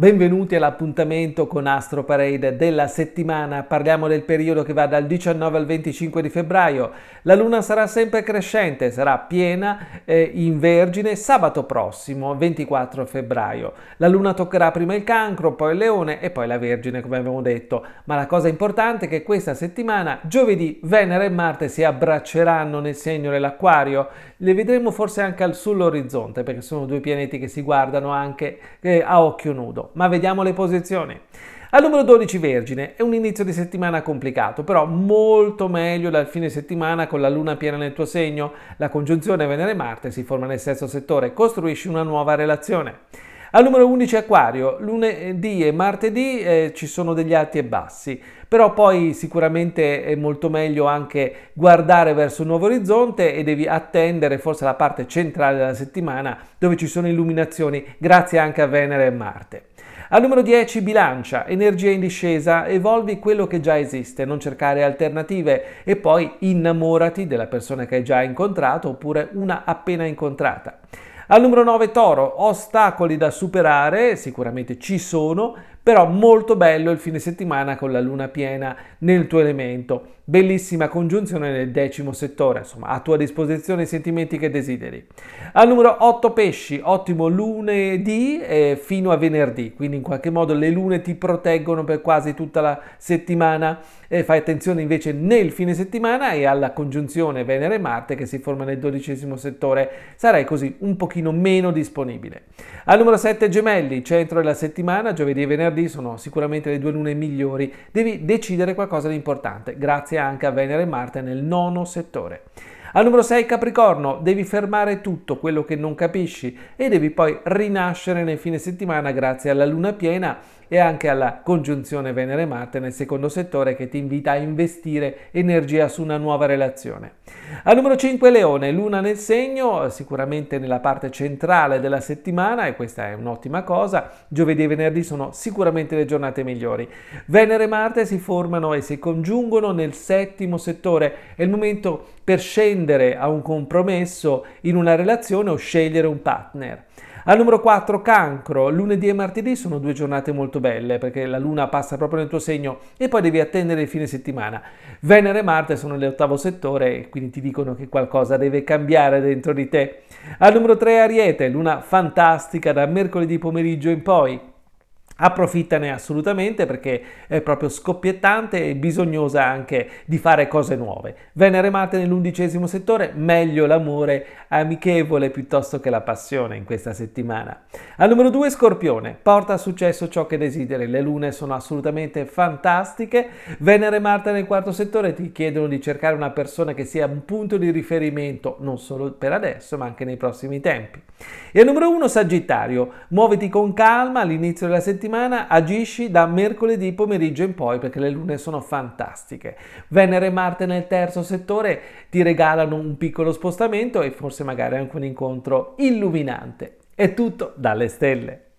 Benvenuti all'appuntamento con Astro Parade della settimana. Parliamo del periodo che va dal 19 al 25 di febbraio. La luna sarà sempre crescente, sarà piena eh, in Vergine sabato prossimo, 24 febbraio. La luna toccherà prima il cancro, poi il leone e poi la Vergine, come abbiamo detto. Ma la cosa importante è che questa settimana, giovedì, Venere e Marte si abbracceranno nel segno dell'Acquario. Le vedremo forse anche sull'orizzonte, perché sono due pianeti che si guardano anche eh, a occhio nudo ma vediamo le posizioni. Al numero 12 Vergine è un inizio di settimana complicato, però molto meglio dal fine settimana con la luna piena nel tuo segno. La congiunzione Venere-Marte si forma nel sesto settore, costruisci una nuova relazione. Al numero 11 Aquario, lunedì e martedì eh, ci sono degli alti e bassi, però poi sicuramente è molto meglio anche guardare verso un nuovo orizzonte e devi attendere forse la parte centrale della settimana dove ci sono illuminazioni grazie anche a Venere e Marte. Al numero 10 bilancia, energia in discesa, evolvi quello che già esiste, non cercare alternative e poi innamorati della persona che hai già incontrato oppure una appena incontrata. Al numero 9 Toro, ostacoli da superare, sicuramente ci sono, però molto bello il fine settimana con la luna piena nel tuo elemento. Bellissima congiunzione nel decimo settore, insomma, a tua disposizione i sentimenti che desideri. Al numero 8 pesci, ottimo lunedì eh, fino a venerdì, quindi in qualche modo le lune ti proteggono per quasi tutta la settimana. Eh, fai attenzione invece nel fine settimana e alla congiunzione Venere-Marte che si forma nel dodicesimo settore, sarai così un pochino meno disponibile. Al numero 7 gemelli, centro della settimana, giovedì e venerdì sono sicuramente le due lune migliori, devi decidere qualcosa di importante, grazie anche a Venere e Marte nel nono settore. Al numero 6 Capricorno, devi fermare tutto quello che non capisci e devi poi rinascere nel fine settimana grazie alla luna piena e anche alla congiunzione Venere-Marte nel secondo settore che ti invita a investire energia su una nuova relazione. Al numero 5 Leone, luna nel segno, sicuramente nella parte centrale della settimana e questa è un'ottima cosa, giovedì e venerdì sono sicuramente le giornate migliori. Venere e Marte si formano e si congiungono nel settimo settore, è il momento per scendere a un compromesso in una relazione o scegliere un partner. Al numero 4 cancro, lunedì e martedì sono due giornate molto belle perché la luna passa proprio nel tuo segno e poi devi attendere il fine settimana. Venere e Marte sono nell'ottavo settore e quindi ti dicono che qualcosa deve cambiare dentro di te. Al numero 3 ariete, luna fantastica da mercoledì pomeriggio in poi approfittane assolutamente perché è proprio scoppiettante e bisognosa anche di fare cose nuove. Venere Marte nell'undicesimo settore, meglio l'amore amichevole piuttosto che la passione in questa settimana. Al numero 2 Scorpione, porta a successo ciò che desideri, le lune sono assolutamente fantastiche, Venere Marte nel quarto settore ti chiedono di cercare una persona che sia un punto di riferimento non solo per adesso ma anche nei prossimi tempi. E al numero 1 Sagittario, muoviti con calma all'inizio della settimana agisci da mercoledì pomeriggio in poi perché le lune sono fantastiche. Venere e Marte nel terzo settore ti regalano un piccolo spostamento e forse magari anche un incontro illuminante. È tutto dalle stelle.